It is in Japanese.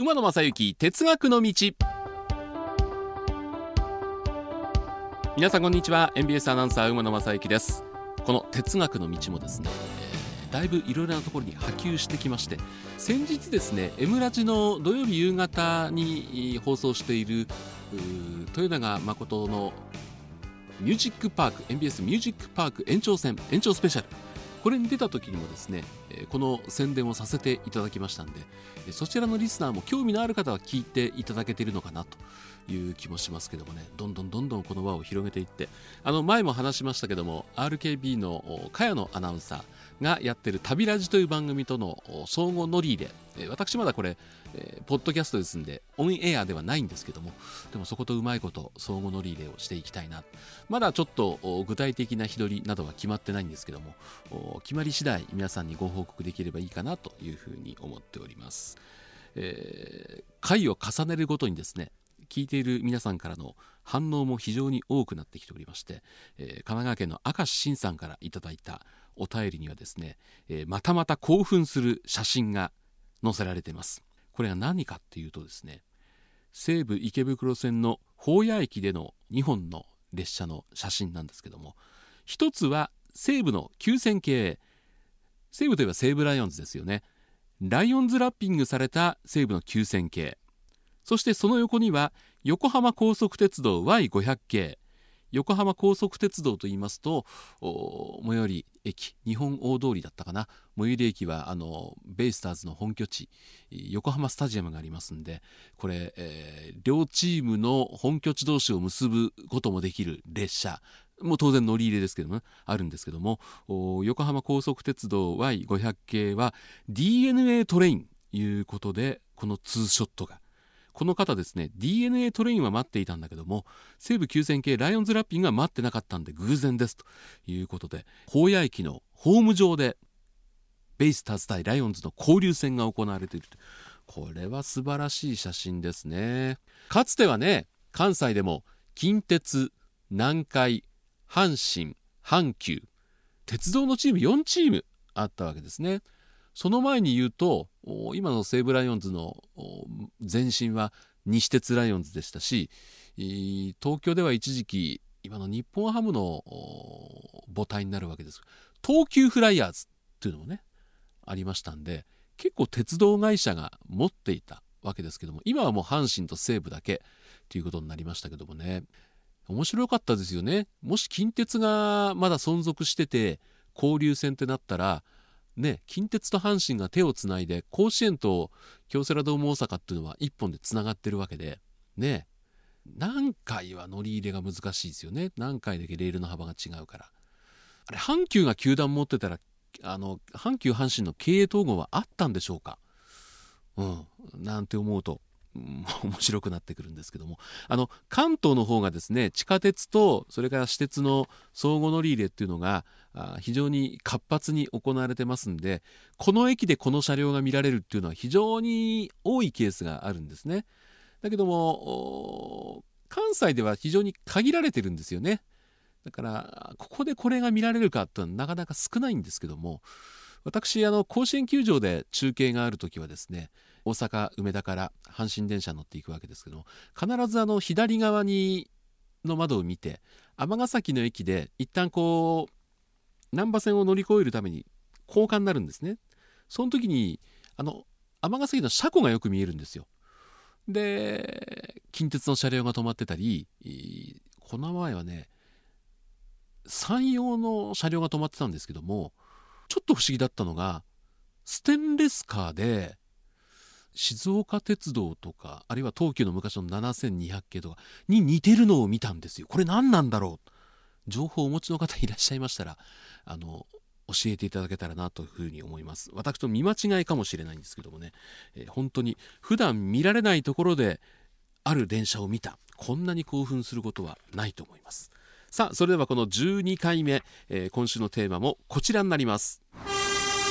馬野正幸哲学の道。皆さんこんにちは。NBS アナウンサー馬野正幸です。この哲学の道もですね、えー、だいぶいろいろなところに波及してきまして先日ですね M ラジの土曜日夕方に放送している豊永誠のミュージックパーク NBS ミュージックパーク延長戦延長スペシャル。これに出た時にもですねこの宣伝をさせていただきましたんでそちらのリスナーも興味のある方は聞いていただけているのかなという気もしますけどもねどんどんどんどんこの輪を広げていってあの前も話しましたけども RKB の茅野アナウンサーがやってる「旅ラジ」という番組との相互乗り入れ私まだこれ、ポッドキャストですんでオンエアではないんですけどもでもそことうまいこと相互乗り入れをしていきたいな。まだちょっと具体的な日取りなどは決まってないんですけども決まり次第皆さんにご報告できればいいかなというふうに思っております、えー、回を重ねるごとにですね聞いている皆さんからの反応も非常に多くなってきておりまして、えー、神奈川県の明石慎さんからいただいたお便りにはですね、えー、またまた興奮する写真が載せられています。これが何かっていうとですね西武池袋線の保谷駅での2本の列車の写真なんですけども一つは西武の急線系西武といえば西武ライオンズですよね。ライオンズラッピングされた西武の急線系そしてその横には横浜高速鉄道 Y500 系横浜高速鉄道といいますと最寄り駅。日本大通りだったかな。最寄り駅はあのベイスターズの本拠地。横浜スタジアムがありますんでこれ、えー、両チームの本拠地同士を結ぶこともできる列車。もう当然乗り入れですけども、ね、あるんですけども横浜高速鉄道 Y500 系は DNA トレインということでこのツーショットが。この方ですね DNA トレインは待っていたんだけども西武急線系ライオンズラッピングは待ってなかったんで偶然ですということで保谷駅のホーム上でベイスターズ対ライオンズの交流戦が行われているこれは素晴らしい写真ですね。かつてはね関西でも近鉄南海阪神阪急。鉄道のチーム4チームあったわけですね。その前に言うと今の西武ライオンズの前身は西鉄ライオンズでしたし東京では一時期今の日本ハムの母体になるわけです。東急フライヤーズっていうのもねありましたんで結構鉄道会社が持っていたわけですけども今はもう阪神と西武だけということになりましたけどもね。面白かったですよね。もし近鉄がまだ存続してて交流戦ってなったらね、近鉄と阪神が手をつないで甲子園と京セラドーム大阪っていうのは一本でつながってるわけでね何回は乗り入れが難しいですよね。何回だけレールの幅が違うから。あれ阪急が球団持ってたらあの阪急阪神の経営統合はあったんでしょうか？うんなんて思うと。面白くなってくるんですけども。あの関東の方がですね地下鉄とそれから私鉄の相互乗り入れっていうのが非常に活発に行われてますんでこの駅でこの車両が見られるっていうのは非常に多いケースがあるんですね。だけども関西では非常に限られてるんですよね。だからここでこれが見られるかっていうのはなかなか少ないんですけども私あの甲子園球場で中継がある時はですね大阪梅田から阪神電車乗っていくわけですけども必ずあの左側にの窓を見て尼崎の駅で一旦こう難波線を乗り越えるために交換になるんですね。その時にあの尼崎の車庫がよく見えるんですよ。で近鉄の車両が止まってたりこの前はね山陽の車両が止まってたんですけどもちょっと不思議だったのがステンレスカーで静岡鉄道とかあるいは東急の昔の7200系とかに似てるのを見たんですよ。これ何なんだろう？情報をお持ちの方いらっしゃいましたらあの教えていただけたらなというふうに思います。私と見間違いかもしれないんですけどもね、えー、本当に普段見られないところである電車を見た。こんなに興奮することはないと思います。さあそれではこの12回目、えー、今週のテーマもこちらになります。